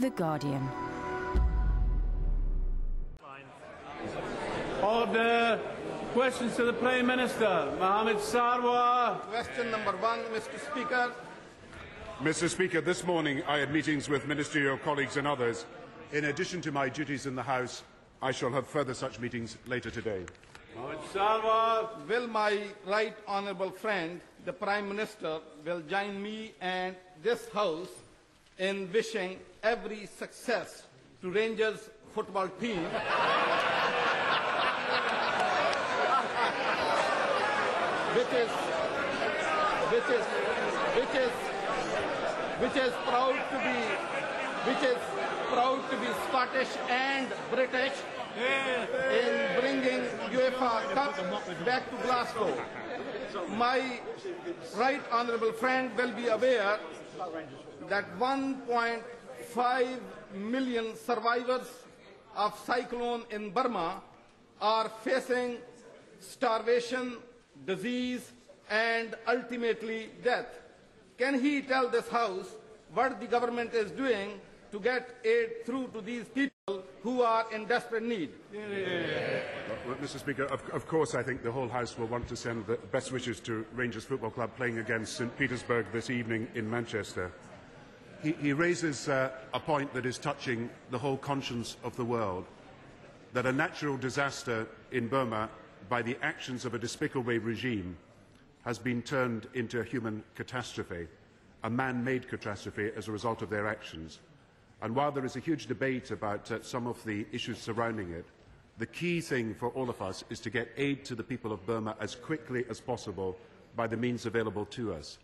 The Guardian. Order. Questions to the Prime Minister. Mohammed Sarwar. Question number one, Mr. Speaker. Mr. Speaker, this morning I had meetings with ministerial colleagues and others. In addition to my duties in the House, I shall have further such meetings later today. Mohammed Sarwar. Will my right honourable friend, the Prime Minister, will join me and this House in wishing every success to Rangers football team which is which is which is which is proud to be which is proud to be Scottish and British in bringing UEFA Cup back to Glasgow. My right honourable friend will be aware that 1.5 million survivors of cyclone in Burma are facing starvation, disease, and ultimately death. Can he tell this House what the government is doing to get aid through to these people who are in desperate need? Well, Mr. Speaker, of, of, course I think the whole House will want to send the best wishes to Rangers Football Club playing against St Petersburg this evening in Manchester. He, he raises uh, a point that is touching the whole conscience of the world, that a natural disaster in Burma by the actions of a despicable regime has been turned into a human catastrophe, a man-made catastrophe as a result of their actions. And while there is a huge debate about uh, some of the issues surrounding it, the key thing for all of us is to get aid to the people of Burma as quickly as possible by the means available to us.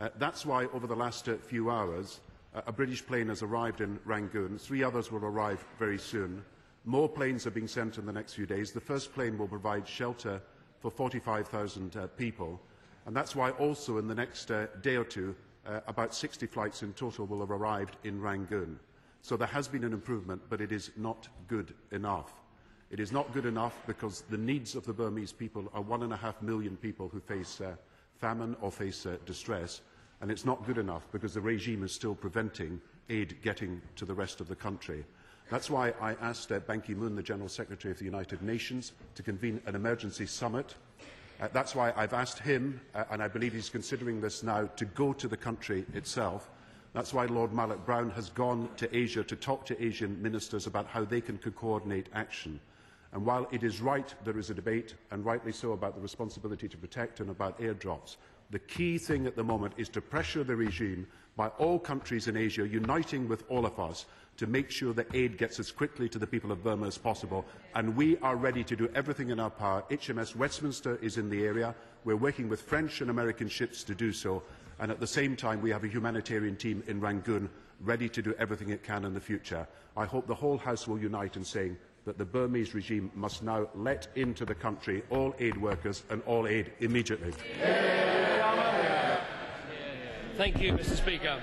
Uh, that's why over the last uh, few hours, uh, a British plane has arrived in Rangoon. Three others will arrive very soon. More planes are being sent in the next few days. The first plane will provide shelter for 45,000 uh, people. And that's why also in the next uh, day or two, about 60 flights in total will have arrived in Rangoon. So there has been an improvement, but it is not good enough. It is not good enough because the needs of the Burmese people are one and a half million people who face uh, famine or face uh, distress, and it's not good enough because the regime is still preventing aid getting to the rest of the country. That's why I asked uh, Ban Ki-moon, the General Secretary of the United Nations, to convene an emergency summit. Uh, that's why I've asked him, uh, and I believe he's considering this now, to go to the country itself That's why Lord Malloch Brown has gone to Asia to talk to Asian ministers about how they can coordinate action. And while it is right there is a debate, and rightly so, about the responsibility to protect and about airdrops, the key thing at the moment is to pressure the regime by all countries in Asia uniting with all of us to make sure that aid gets as quickly to the people of Burma as possible. And we are ready to do everything in our power. HMS Westminster is in the area. We're working with French and American ships to do so. And at the same time, we have a humanitarian team in Rangoon ready to do everything it can in the future. I hope the whole House will unite in saying that the Burmese regime must now let into the country all aid workers and all aid immediately. Thank you, Mr Speaker.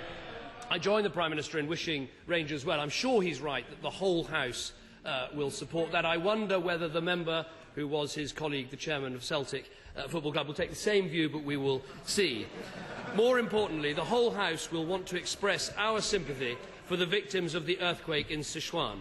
I join the Prime Minister in wishing Rangers well. I'm sure he's right that the whole House uh, will support that. I wonder whether the member who was his colleague, the chairman of Celtic uh, Football Club, will take the same view, but we will see. More importantly, the whole House will want to express our sympathy for the victims of the earthquake in Sichuan.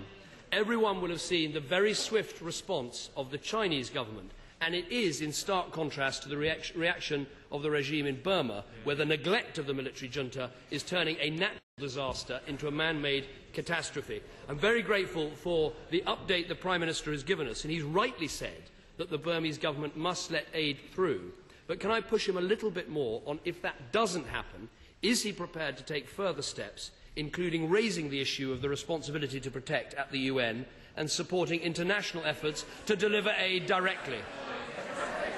Everyone will have seen the very swift response of the Chinese government and it is in stark contrast to the reac reaction of the regime in Burma, where the neglect of the military junta is turning a natural disaster into a man-made catastrophe. I'm very grateful for the update the Prime Minister has given us, and he's rightly said that the Burmese government must let aid through. But can I push him a little bit more on if that doesn't happen, is he prepared to take further steps, including raising the issue of the responsibility to protect at the UN and supporting international efforts to deliver aid directly?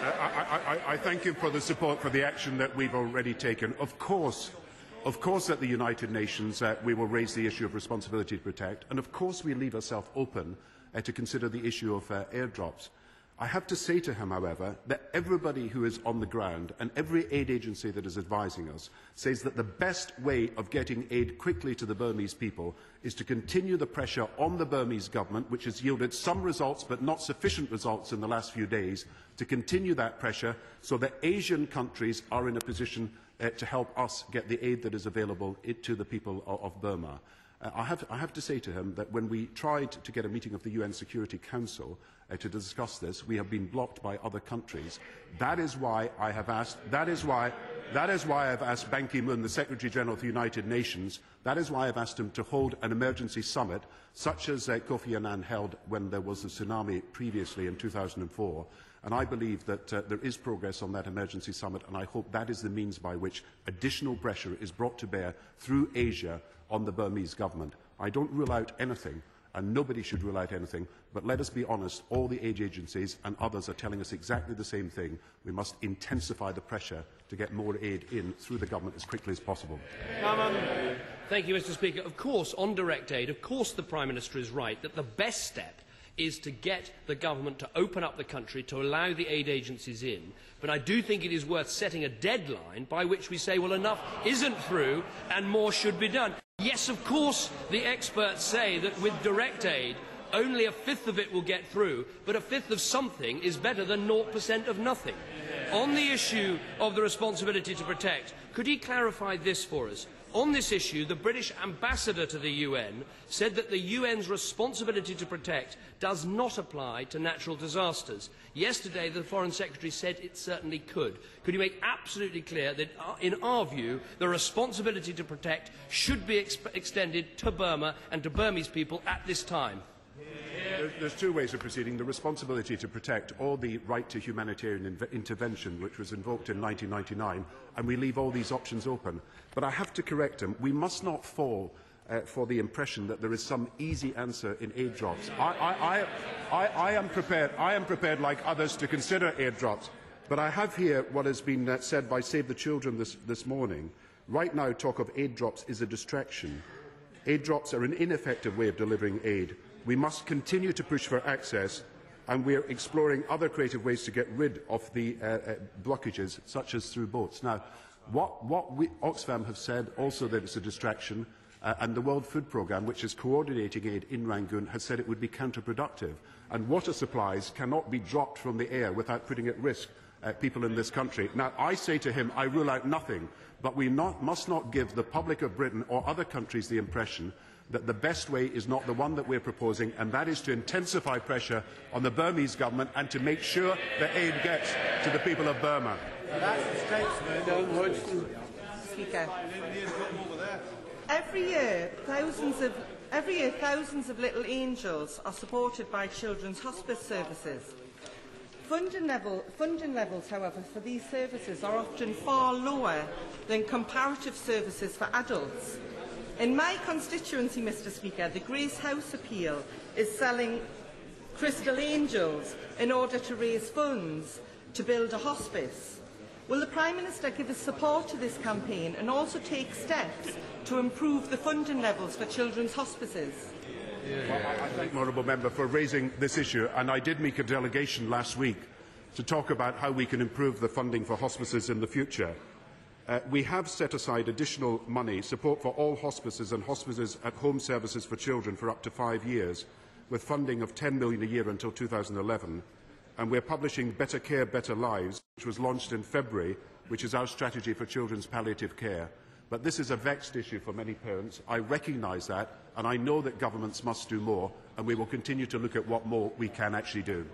I, I, I, thank you for the support for the action that we've already taken. Of course, of course at the United Nations uh, we will raise the issue of responsibility to protect, and of course we leave ourselves open uh, to consider the issue of uh, airdrops. I have to say to him, however, that everybody who is on the ground and every aid agency that is advising us says that the best way of getting aid quickly to the Burmese people is to continue the pressure on the Burmese government, which has yielded some results but not sufficient results in the last few days, to continue that pressure so that Asian countries are in a position uh, to help us get the aid that is available to the people of, of Burma. Uh, I, have, I have to say to him that when we tried to get a meeting of the UN Security Council uh, to discuss this, we have been blocked by other countries. That is why I have asked, that is why, that is why I've asked Ban Ki-moon, the Secretary General of the United Nations, that is why I've asked him to hold an emergency summit, such as uh, Kofi Annan held when there was a tsunami previously in 2004. And I believe that uh, there is progress on that emergency summit, and I hope that is the means by which additional pressure is brought to bear through Asia on the Burmese government. I don't rule out anything, and nobody should rule out anything, but let us be honest, all the aid agencies and others are telling us exactly the same thing. We must intensify the pressure to get more aid in through the government as quickly as possible. Thank you, Mr Speaker. Of course, on direct aid, of course the Prime Minister is right that the best step is to get the government to open up the country to allow the aid agencies in. But I do think it is worth setting a deadline by which we say, well, enough isn't through and more should be done. Yes, of course, the experts say that with direct aid, only a fifth of it will get through, but a fifth of something is better than 0% of nothing. On the issue of the responsibility to protect, could he clarify this for us? On this issue, the British ambassador to the UN said that the UN's responsibility to protect does not apply to natural disasters. Yesterday, the Foreign Secretary said it certainly could. Could you make absolutely clear that, uh, in our view, the responsibility to protect should be ex extended to Burma and to Burmese people at this time? There's two ways of proceeding. The responsibility to protect or the right to humanitarian intervention, which was invoked in 1999, and we leave all these options open. But I have to correct him. We must not fall uh, for the impression that there is some easy answer in aid drops. I, I, I, I, am prepared, I am prepared, like others, to consider aid drops. But I have here what has been uh, said by Save the Children this, this morning. Right now, talk of aid drops is a distraction. Aid drops are an ineffective way of delivering aid. We must continue to push for access and we are exploring other creative ways to get rid of the uh, uh, blockages, such as through boats. Now, what, what we, Oxfam have said also that it's a distraction, uh, and the World Food Programme, which is coordinating aid in Rangoon, has said it would be counterproductive. And water supplies cannot be dropped from the air without putting at risk uh, people in this country. Now, I say to him, I rule out nothing, but we not, must not give the public of Britain or other countries the impression that the best way is not the one that we're proposing, and that is to intensify pressure on the Burmese government and to make sure that aid gets to the people of Burma. Speaker. Every year, thousands of every year, thousands of little angels are supported by children's hospice services. Funding, level, funding levels, however, for these services are often far lower than comparative services for adults. In my constituency, Mr Speaker, the Grace House appeal is selling Crystal Angels in order to raise funds to build a hospice. Will the Prime Minister give his support to this campaign and also take steps to improve the funding levels for children's hospices? Yeah. Well, I thank the Honourable Member for raising this issue and I did make a delegation last week to talk about how we can improve the funding for hospices in the future. Uh, we have set aside additional money, support for all hospices and hospices at home services for children for up to five years, with funding of 10 million a year until 2011. And we're publishing Better Care, Better Lives, which was launched in February, which is our strategy for children's palliative care. But this is a vexed issue for many parents. I recognise that, and I know that governments must do more, and we will continue to look at what more we can actually do.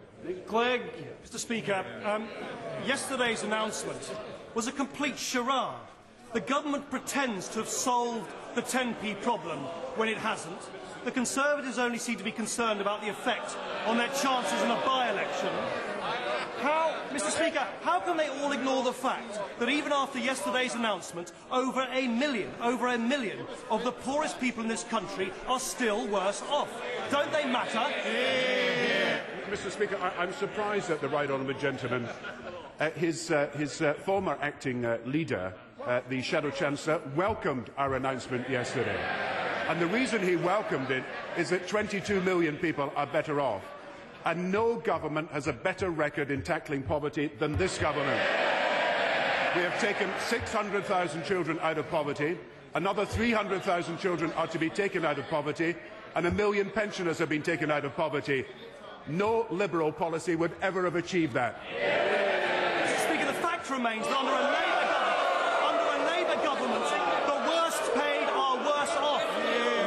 Clegg, Mr Speaker, um, yesterday's announcement was a complete charade. The government pretends to have solved the 10p problem when it hasn't. The Conservatives only seem to be concerned about the effect on their chances in a by-election. How, Mr Speaker, how can they all ignore the fact that even after yesterday's announcement, over a million, over a million of the poorest people in this country are still worse off? Don't they matter? Mr Speaker, I, am surprised that the right honourable gentleman uh, his, uh, his uh, former acting uh, leader, uh, the Shadow Chancellor, welcomed our announcement yesterday. And the reason he welcomed it is that 22 million people are better off. And no government has a better record in tackling poverty than this government. We have taken 600,000 children out of poverty. Another 300,000 children are to be taken out of poverty. And a million pensioners have been taken out of poverty. No Liberal policy would ever have achieved that remains that under a Labour government, under a Labour government, the worst paid are worse off.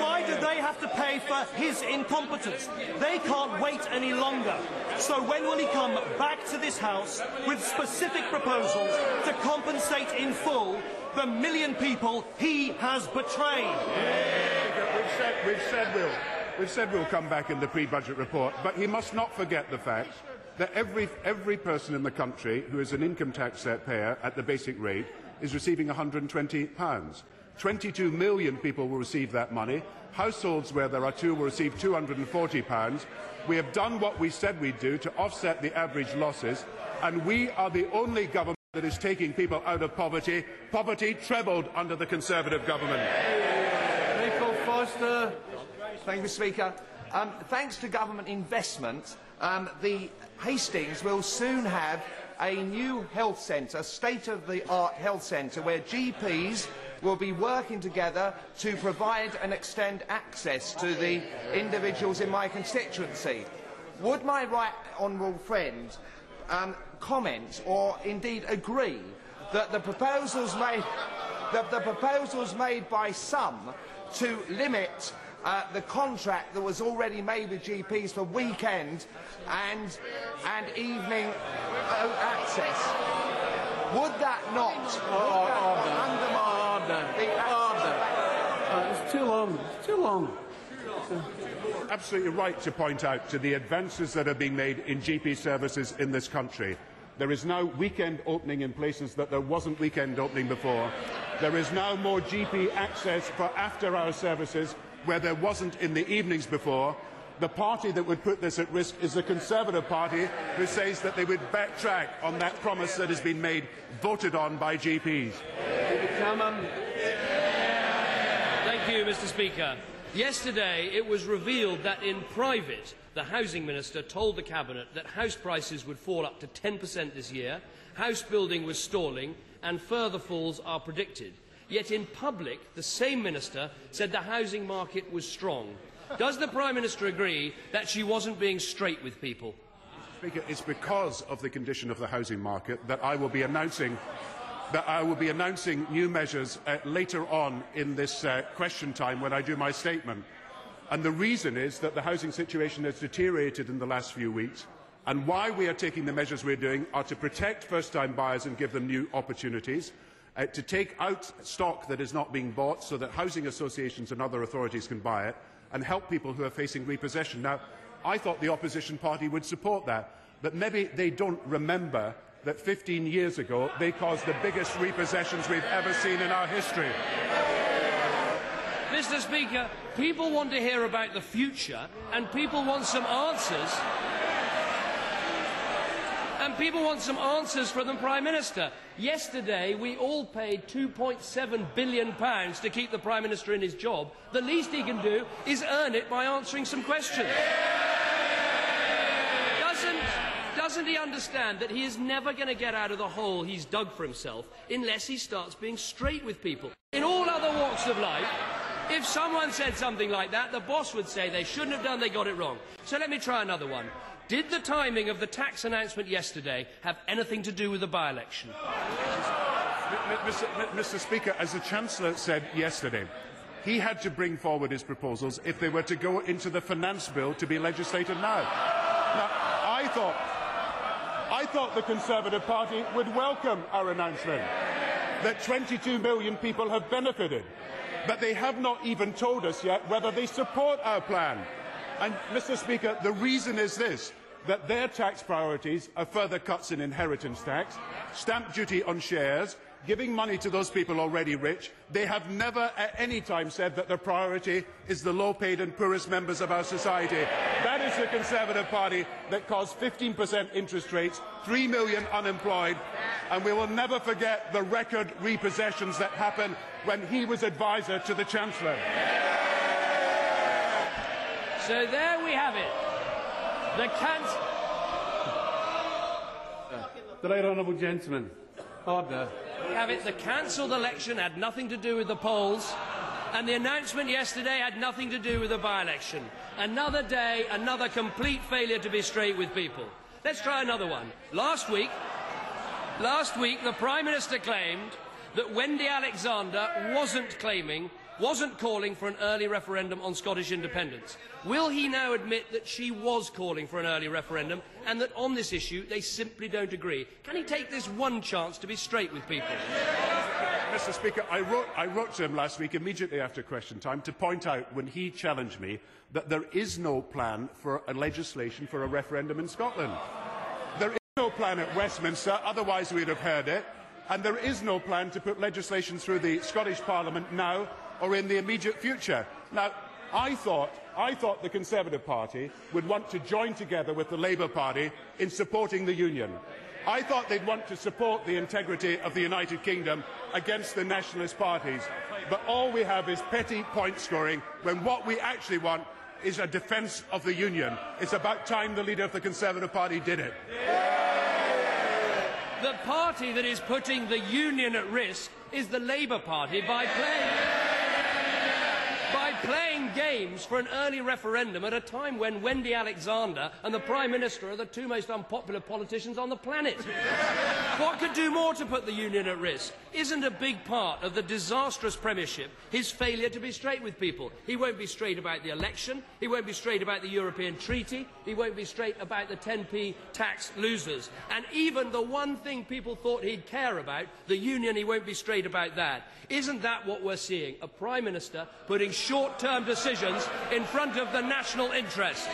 Why do they have to pay for his incompetence. They can't wait any longer. So when will he come back to this House with specific proposals to compensate in full the million people he has betrayed? We've said, we've said we'll, we've said we'll come back in the pre-budget report, but he must not forget the fact that every, every person in the country who is an income tax payer at the basic rate is receiving £120. 22 million people will receive that money. Households where there are two will receive £240. We have done what we said we'd do to offset the average losses, and we are the only government that is taking people out of poverty. Poverty trebled under the Conservative government. Michael Foster. Thank you, Mr Speaker. Um, thanks to government investment, um, the Hastings will soon have a new health centre, state-of-the-art health centre, where GPs will be working together to provide and extend access to the individuals in my constituency. Would my right honourable friend um, comment or indeed agree that the proposals made, that the proposals made by some to limit uh, the contract that was already made with GPs for weekend and, and evening uh, access. Would that not, would that not undermine the Uh, it's too long. It's too long. absolutely right to point out to the advances that are being made in GP services in this country. There is now weekend opening in places that there wasn't weekend opening before. There is now more GP access for after-hour services where there wasn't in the evenings before. The party that would put this at risk is the Conservative Party, who says that they would backtrack on that promise that has been made, voted on by GPs. Thank you, Mr. Speaker. Yesterday, it was revealed that in private, the Housing Minister told the Cabinet that house prices would fall up to 10% this year, house building was stalling, and further falls are predicted. Yet in public, the same Minister said the housing market was strong. Does the Prime Minister agree that she wasn't being straight with people? Speaker, it's because of the condition of the housing market that I will be announcing that I will be announcing new measures uh, later on in this uh, question time when I do my statement. And the reason is that the housing situation has deteriorated in the last few weeks. And why we are taking the measures we're doing are to protect first-time buyers and give them new opportunities, uh, to take out stock that is not being bought so that housing associations and other authorities can buy it, and help people who are facing repossession. Now, I thought the opposition party would support that, but maybe they don't remember that 15 years ago they caused the biggest repossessions we've ever seen in our history. Mr. Speaker, people want to hear about the future and people want some answers. And people want some answers from the Prime Minister. Yesterday, we all paid £2.7 billion to keep the Prime Minister in his job. The least he can do is earn it by answering some questions. Doesn't, doesn't he understand that he is never going to get out of the hole he's dug for himself unless he starts being straight with people? In all other walks of life, if someone said something like that, the boss would say they shouldn't have done, they got it wrong. So let me try another one. Did the timing of the tax announcement yesterday have anything to do with the by-election? Mr. Mr. Speaker, as the Chancellor said yesterday, he had to bring forward his proposals if they were to go into the finance bill to be legislated now. Now, I thought, I thought the Conservative Party would welcome our announcement that 22 million people have benefited, but they have not even told us yet whether they support our plan. And, Mr. Speaker, the reason is this that their tax priorities are further cuts in inheritance tax, stamp duty on shares, giving money to those people already rich. They have never at any time said that their priority is the low-paid and poorest members of our society. That is the Conservative Party that caused 15% interest rates, 3 million unemployed, and we will never forget the record repossessions that happened when he was advisor to the Chancellor. So there we have it. The cancer. The right honourable gentleman. Order. We have it. The cancelled election had nothing to do with the polls, and the announcement yesterday had nothing to do with the by-election. Another day, another complete failure to be straight with people. Let's try another one. Last week, last week, the Prime Minister claimed that Wendy Alexander wasn't claiming wasn't calling for an early referendum on Scottish independence. Will he now admit that she was calling for an early referendum and that on this issue they simply don't agree? Can he take this one chance to be straight with people? Mr. Speaker, I wrote, I wrote to him last week immediately after question time to point out when he challenged me that there is no plan for a legislation for a referendum in Scotland. There is no plan at Westminster, otherwise we'd have heard it, and there is no plan to put legislation through the Scottish Parliament now or in the immediate future. Now, I thought, I thought the Conservative Party would want to join together with the Labour Party in supporting the Union. I thought they'd want to support the integrity of the United Kingdom against the nationalist parties. But all we have is petty point scoring when what we actually want is a defence of the Union. It's about time the leader of the Conservative Party did it. The party that is putting the Union at risk is the Labour Party by playing play games for an early referendum at a time when Wendy Alexander and the Prime Minister are the two most unpopular politicians on the planet. what could do more to put the Union at risk? Isn't a big part of the disastrous Premiership his failure to be straight with people? He won't be straight about the election, he won't be straight about the European Treaty, he won't be straight about the 10p tax losers. And even the one thing people thought he'd care about, the Union, he won't be straight about that. Isn't that what we're seeing? A Prime Minister putting short short-term decisions in front of the national interest.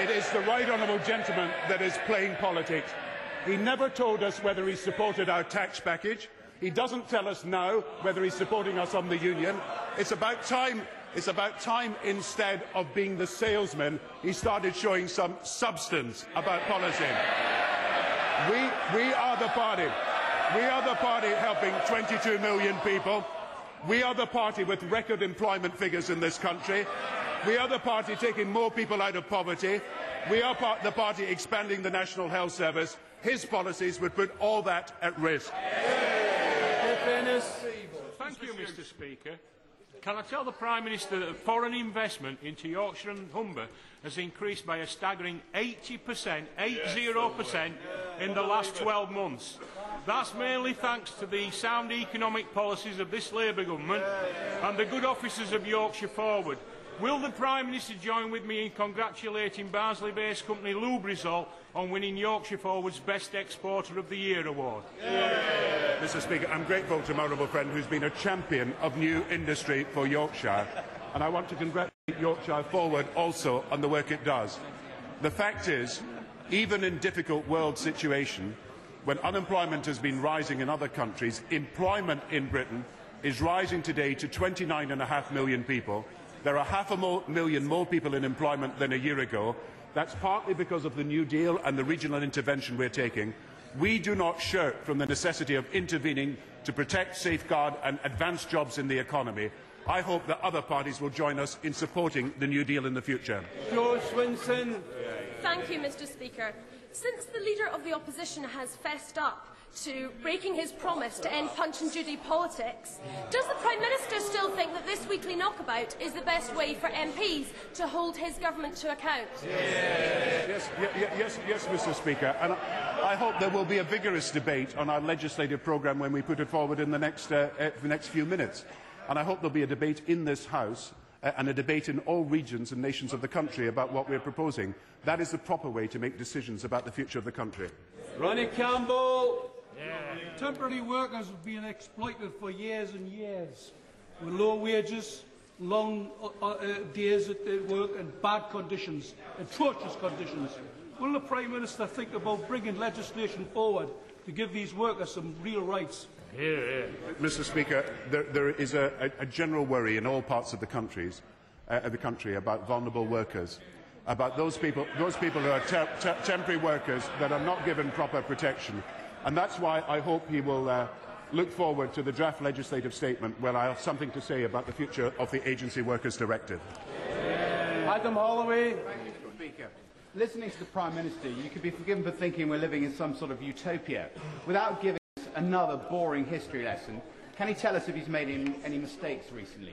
It is the right honourable gentleman that is playing politics. He never told us whether he supported our tax package. He doesn't tell us now whether he's supporting us on the union. It's about time it's about time, instead of being the salesman, he started showing some substance about policy. We, we are the party. We are the party helping 22 million people. We are the party with record employment figures in this country. We are the party taking more people out of poverty. We are part the party expanding the National Health Service. His policies would put all that at risk. Thank you, Mr Speaker. Can I tell the Prime Minister that foreign investment into Yorkshire and Humber has increased by a staggering 80%, 80% in the last 12 months? That's mainly thanks to the sound economic policies of this Labour government and the good officers of Yorkshire Forward. Will the Prime Minister join with me in congratulating Barnsley-based company Lubrizol on winning Yorkshire Forward's Best Exporter of the Year award? Yeah. Mr Speaker, I'm grateful to my honourable friend who's been a champion of new industry for Yorkshire. And I want to congratulate Yorkshire Forward also on the work it does. The fact is, even in difficult world situation, when unemployment has been rising in other countries, employment in Britain is rising today to 29.5 million people. There are half a million more people in employment than a year ago. That's partly because of the New Deal and the regional intervention we're taking. We do not shirk from the necessity of intervening to protect, safeguard and advance jobs in the economy. I hope that other parties will join us in supporting the New Deal in the future. Jo Swinson. Thank you, Mr Speaker. Since the Leader of the Opposition has fessed up to breaking his promise to end Punch and Judy politics, does the Prime Minister still think that this weekly knockabout is the best way for MPs to hold his government to account? Yes, yes, yes, yes Mr Speaker. And I, I hope there will be a vigorous debate on our legislative programme when we put it forward in the next, uh, uh, the next few minutes. And I hope there'll be a debate in this House Uh, and a debate in all regions and nations of the country about what we're proposing. That is the proper way to make decisions about the future of the country. Ronnie Campbell. Yeah. Temporary workers have been exploited for years and years with low wages, long uh, uh, days at work and bad conditions, atrocious conditions. Will the Prime Minister think about bringing legislation forward to give these workers some real rights? Mr Speaker, there, there is a, a, general worry in all parts of the, countries, uh, the country about vulnerable workers, about those people, those people who are te te temporary workers that are not given proper protection. And that's why I hope he will uh, look forward to the draft legislative statement where I have something to say about the future of the Agency Workers Directive. Adam Holloway. Thank you, Mr. Speaker. Listening to the Prime Minister, you could be forgiven for thinking we're living in some sort of utopia without giving another boring history lesson. Can he tell us if he's made any, mistakes recently?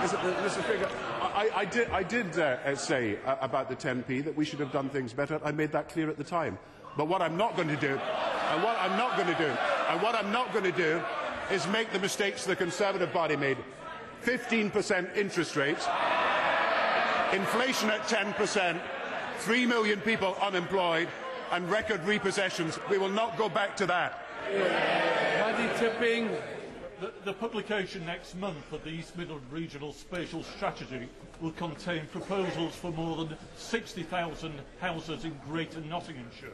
Mr. Speaker, I, I, did, I did uh, say uh, about the 10p that we should have done things better. I made that clear at the time. But what I'm not going to do, and what I'm not going to do, and what I'm not going to do is make the mistakes the Conservative Party made. 15% interest rates, inflation at 10%, 3 million people unemployed, and record repossessions. We will not go back to that. Paddy Tipping. The, the publication next month of the East Midland Regional Spatial Strategy will contain proposals for more than 60,000 houses in Greater Nottinghamshire.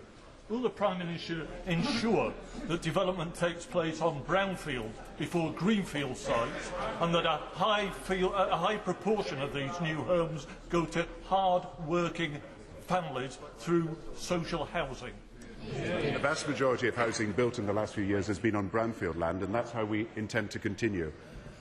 Will the Prime Minister ensure that development takes place on brownfield before greenfield sites and that a high, a high proportion of these new homes go to hard-working families through social housing? The vast majority of housing built in the last few years has been on brownfield land, and that's how we intend to continue.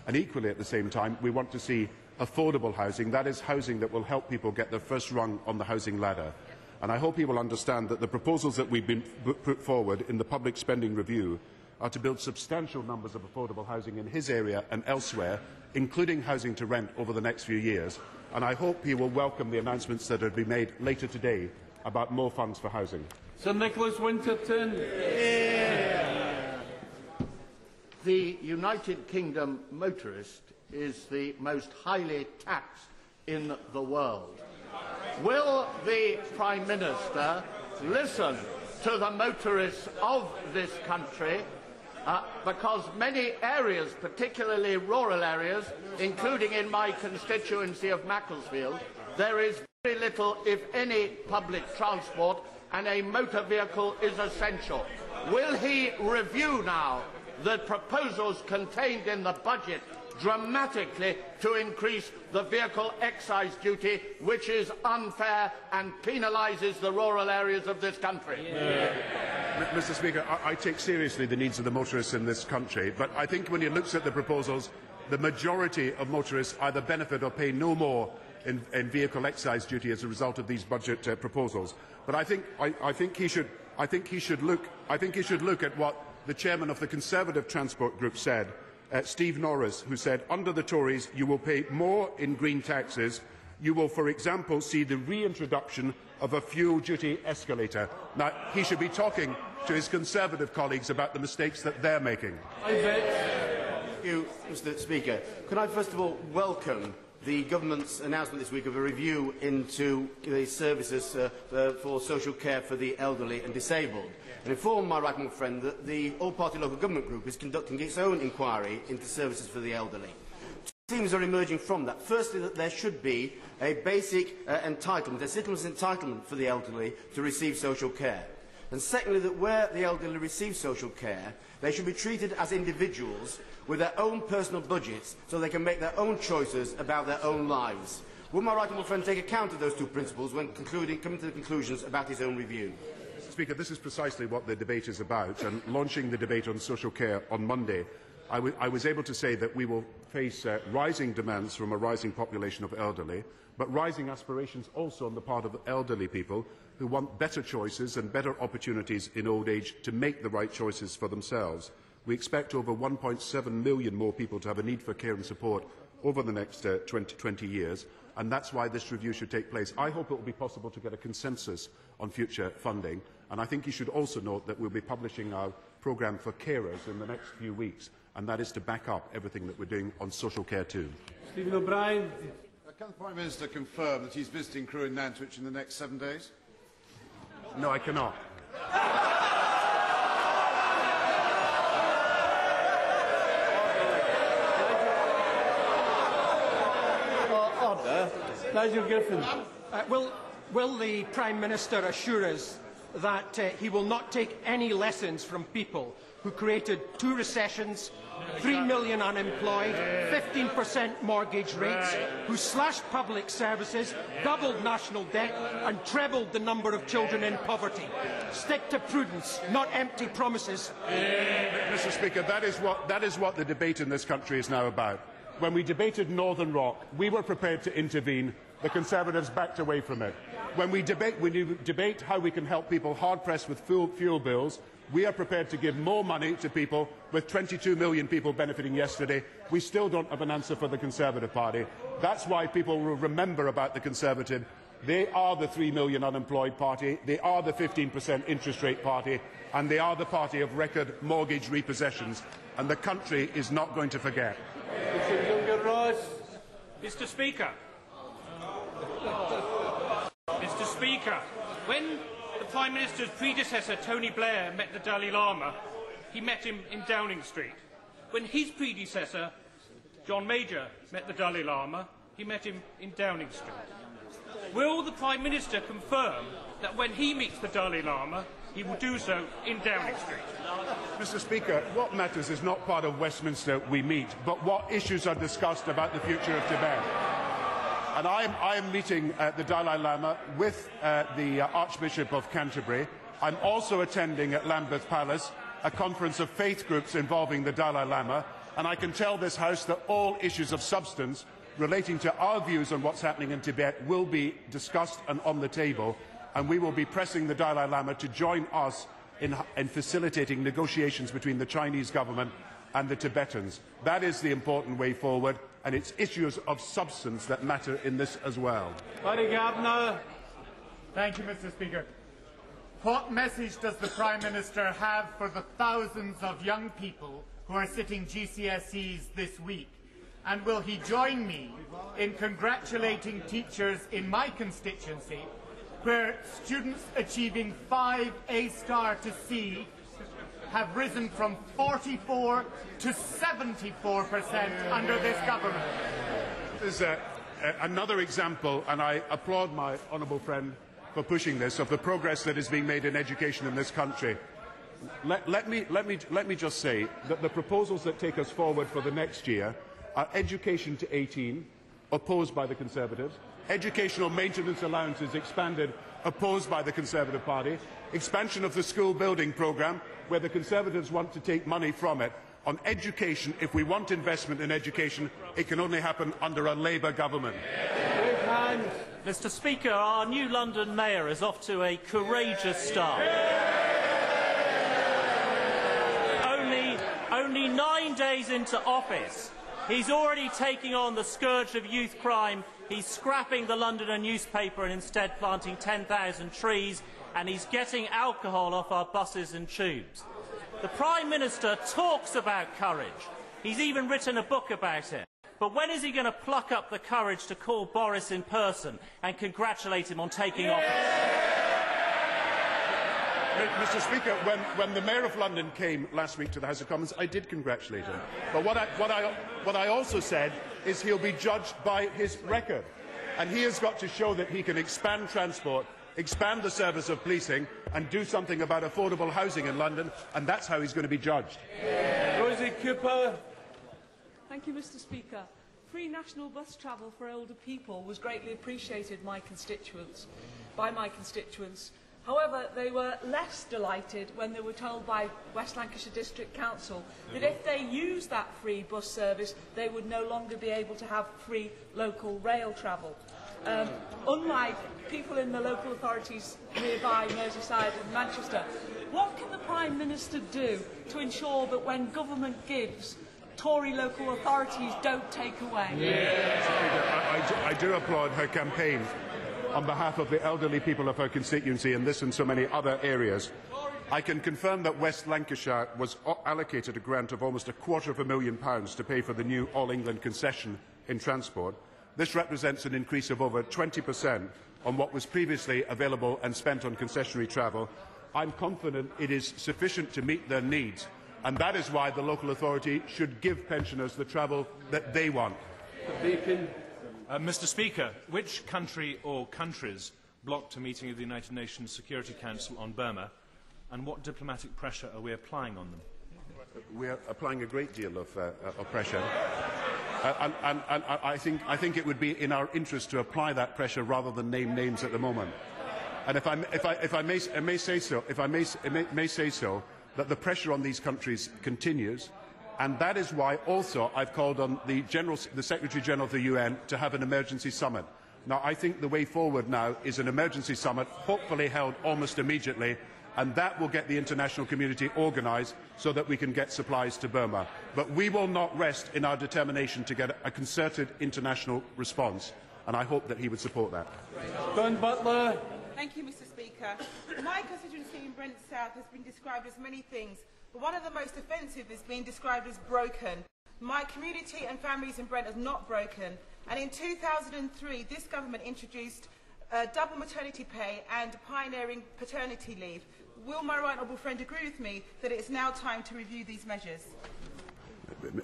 And equally, at the same time, we want to see affordable housing. That is housing that will help people get their first rung on the housing ladder. And I hope he will understand that the proposals that we've been put forward in the public spending review are to build substantial numbers of affordable housing in his area and elsewhere, including housing to rent over the next few years. and I hope he will welcome the announcements that will be made later today about more funds for housing. Sir Nicholas Winterton. Yeah. The United Kingdom motorist is the most highly taxed in the world. Will the Prime Minister listen to the motorists of this country uh, because many areas, particularly rural areas, including in my constituency of Macclesfield, there is very little, if any, public transport and a motor vehicle is essential. Will he review now the proposals contained in the budget dramatically to increase the vehicle excise duty, which is unfair and penalises the rural areas of this country. Yeah. Mr Speaker, I, I take seriously the needs of the motorists in this country, but I think when he looks at the proposals, the majority of motorists either benefit or pay no more in, in vehicle excise duty as a result of these budget uh, proposals. But I think, I, I, think he should, I think he should look, I think he should look at what the chairman of the Conservative Transport Group said, uh, Steve Norris, who said, under the Tories, you will pay more in green taxes. You will, for example, see the reintroduction of a fuel duty escalator. Now, he should be talking to his Conservative colleagues about the mistakes that they're making. Thank you, Mr Speaker. Can I first of all welcome the government's announcement this week of a review into the services uh, uh, for social care for the elderly and disabled and inform my right friend that the all-party local government group is conducting its own inquiry into services for the elderly. Two themes are emerging from that. Firstly, that there should be a basic uh, entitlement, a citizen's entitlement for the elderly to receive social care. And secondly, that where the elderly receive social care, they should be treated as individuals with their own personal budgets so they can make their own choices about their own lives. Will my right honourable friend take account of those two principles when concluding, coming to the conclusions about his own review? Speaker, this is precisely what the debate is about, and launching the debate on social care on Monday, I, I was able to say that we will face uh, rising demands from a rising population of elderly, but rising aspirations also on the part of elderly people who want better choices and better opportunities in old age to make the right choices for themselves. We expect over 1.7 million more people to have a need for care and support over the next uh, 20, 20 years, and that's why this review should take place. I hope it will be possible to get a consensus on future funding, and I think you should also note that we'll be publishing our programme for carers in the next few weeks, and that is to back up everything that we're doing on social care too. Stephen O'Brien. Uh, can the Prime Minister confirm that he's visiting Crewe in Nantwich in the next seven days? No, I cannot. Order. Nigel Giffen. Uh, will, will the Prime Minister assure us that uh, he will not take any lessons from people who created two recessions, three million unemployed, 15% mortgage rates, who slashed public services, doubled national debt and trebled the number of children in poverty. Stick to prudence, not empty promises. Mr Speaker, that is, what, that is what the debate in this country is now about. When we debated Northern Rock, we were prepared to intervene. The Conservatives backed away from it. When we debate, we debate how we can help people hard-pressed with fuel, fuel bills, we are prepared to give more money to people, with 22 million people benefiting yesterday. We still don't have an answer for the Conservative Party. That's why people will remember about the Conservative They are the 3 million unemployed party, they are the 15% interest rate party, and they are the party of record mortgage repossessions. And the country is not going to forget. Mr Speaker. Mr Speaker, when the Prime Minister's predecessor, Tony Blair, met the Dalai Lama, he met him in Downing Street. When his predecessor, John Major, met the Dalai Lama, he met him in Downing Street. Will the Prime Minister confirm that when he meets the Dalai Lama, he will do so in Downing Street? Mr Speaker, what matters is not part of Westminster we meet, but what issues are discussed about the future of Tibet. And I am, I am meeting uh, the Dalai Lama with uh, the uh, Archbishop of Canterbury. I'm also attending at Lambeth Palace a conference of faith groups involving the Dalai Lama, and I can tell this House that all issues of substance relating to our views on what's happening in Tibet will be discussed and on the table, and we will be pressing the Dalai Lama to join us in, in facilitating negotiations between the Chinese government and the Tibetans. That is the important way forward, and it's issues of substance that matter in this as well. Thank you, Mr Speaker. What message does the Prime Minister have for the thousands of young people who are sitting GCSEs this week? And will he join me in congratulating teachers in my constituency where students achieving 5 A star to C have risen from 44 to 74% under this government? This is uh, another example, and I applaud my honourable friend for pushing this, of the progress that is being made in education in this country. Let, let, me, let, me, let me just say that the proposals that take us forward for the next year are education to 18, opposed by the Conservatives, educational maintenance allowances expanded, opposed by the Conservative Party, expansion of the school building programme, where the Conservatives want to take money from it. On education, if we want investment in education, it can only happen under a Labour government. Mr Speaker, our new London Mayor is off to a courageous start. Only, only nine days into office, he's already taking on the scourge of youth crime. He's scrapping the Londoner newspaper and instead planting 10,000 trees, and he's getting alcohol off our buses and tubes. The Prime Minister talks about courage. He's even written a book about it. But when is he going to pluck up the courage to call Boris in person and congratulate him on taking office? Mr Speaker, when, when, the Mayor of London came last week to the House of Commons, I did congratulate him. But what I, what, I, what I, also said is he'll be judged by his record. And he has got to show that he can expand transport, expand the service of policing, and do something about affordable housing in London, and that's how he's going to be judged. Rosie Cooper. Thank you, Mr Speaker. Free national bus travel for older people was greatly appreciated my constituents, by my constituents. However, they were less delighted when they were told by West Lancashire District Council that if they used that free bus service, they would no longer be able to have free local rail travel. Um, unlike people in the local authorities nearby, Merseyside and Manchester, what can the Prime Minister do to ensure that when government gives, Tory local authorities don't take away. I, I, do, I do applaud her campaign on behalf of the elderly people of her constituency in this and so many other areas. I can confirm that West Lancashire was allocated a grant of almost a quarter of a million pounds to pay for the new All England concession in transport. This represents an increase of over 20% on what was previously available and spent on concessionary travel. I'm confident it is sufficient to meet their needs and that is why the local authority should give pensioners the travel that they want. Uh, Mr Speaker, which country or countries blocked a meeting of the United Nations Security Council on Burma, and what diplomatic pressure are we applying on them? We are applying a great deal of, uh, of pressure. Uh, and, and, and I, think, I think it would be in our interest to apply that pressure rather than name names at the moment. And if I, if I, if I, may, I may say so, if I may, may, may say so, that the pressure on these countries continues. And that is why also I've called on the, General, the Secretary General of the UN to have an emergency summit. Now, I think the way forward now is an emergency summit, hopefully held almost immediately, and that will get the international community organised so that we can get supplies to Burma. But we will not rest in our determination to get a concerted international response. and I hope that he would support that. Dawn Butler. Thank you, Mr Speaker. My constituency in Brent South has been described as many things, but one of the most offensive is being described as broken. My community and families in Brent are not broken, and in 2003 this government introduced uh, double maternity pay and pioneering paternity leave. Will my right honourable friend agree with me that it is now time to review these measures?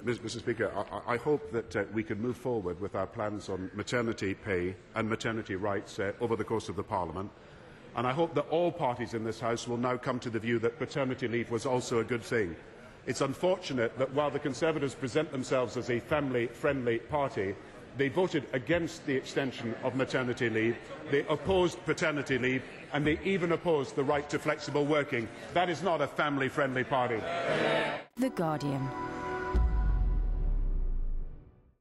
Mr Speaker, I, I hope that uh, we can move forward with our plans on maternity pay and maternity rights uh, over the course of the Parliament. And I hope that all parties in this House will now come to the view that paternity leave was also a good thing. It's unfortunate that while the Conservatives present themselves as a family-friendly party, they voted against the extension of maternity leave, they opposed paternity leave, and they even opposed the right to flexible working. That is not a family-friendly party. The Guardian.